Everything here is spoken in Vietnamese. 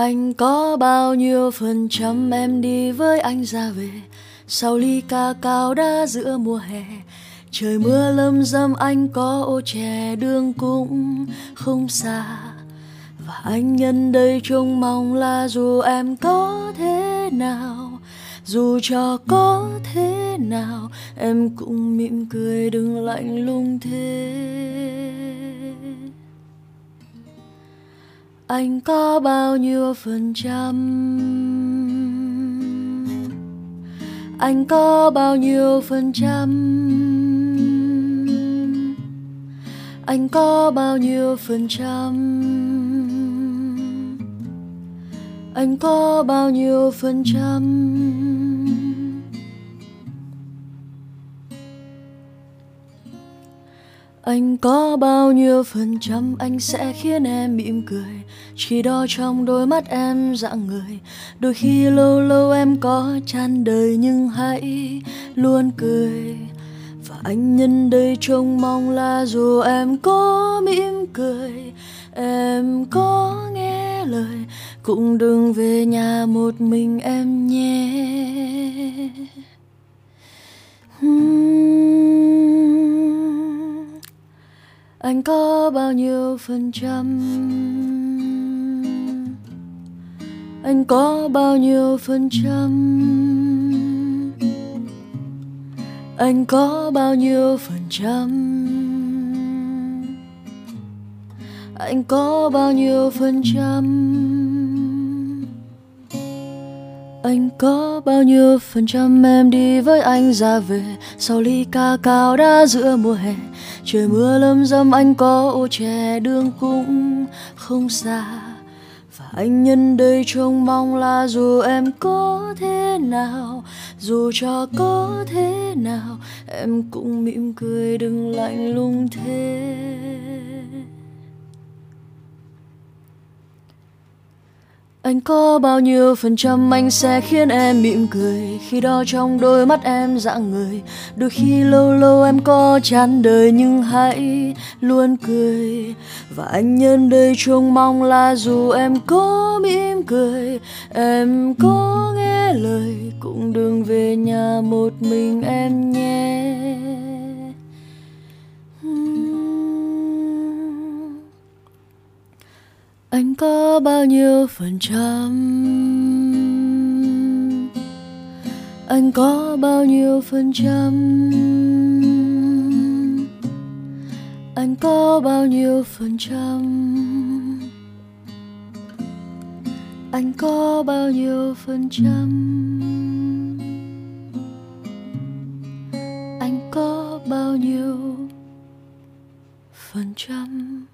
Anh có bao nhiêu phần trăm em đi với anh ra về? Sau ly ca cao đã giữa mùa hè? Trời mưa lâm dâm, anh có ô chè, đường cũng không xa. Và anh nhân đây trông mong là dù em có thế nào, Dù cho có thế nào, Em cũng mỉm cười đừng lạnh lùng thế anh có bao nhiêu phần trăm? Anh có bao nhiêu phần trăm? Anh có bao nhiêu phần trăm? Anh có bao nhiêu phần trăm? Anh có bao nhiêu phần trăm anh sẽ khiến em mỉm cười? Chỉ đo trong đôi mắt em dạng người. Đôi khi lâu lâu em có chán đời nhưng hãy luôn cười. Và anh nhân đây trông mong là dù em có mỉm cười, em có nghe lời, cũng đừng về nhà một mình em nhé. Hmm. Anh có bao nhiêu phần trăm? Anh có bao nhiêu phần trăm? Anh có bao nhiêu phần trăm? Anh có bao nhiêu phần trăm? Anh có bao nhiêu phần trăm em đi với anh ra về? Sau ly ca cao đã giữa mùa hè, trời mưa lâm dâm anh có ô chè, đường cũng không xa. Và anh nhân đây trông mong là dù em có thế nào, dù cho có thế nào, em cũng mỉm cười đừng lạnh lùng thế anh có bao nhiêu phần trăm anh sẽ khiến em mỉm cười? Khi đó trong đôi mắt em dạng người, đôi khi lâu lâu em có chán đời nhưng hãy luôn cười. Và anh nhân đây trông mong là dù em có mỉm cười, em có nghe lời, cũng đừng về nhà một mình anh có bao nhiêu phần trăm? Anh có bao nhiêu phần trăm? Anh có bao nhiêu phần trăm? Anh có bao nhiêu phần trăm? Anh có bao nhiêu phần trăm?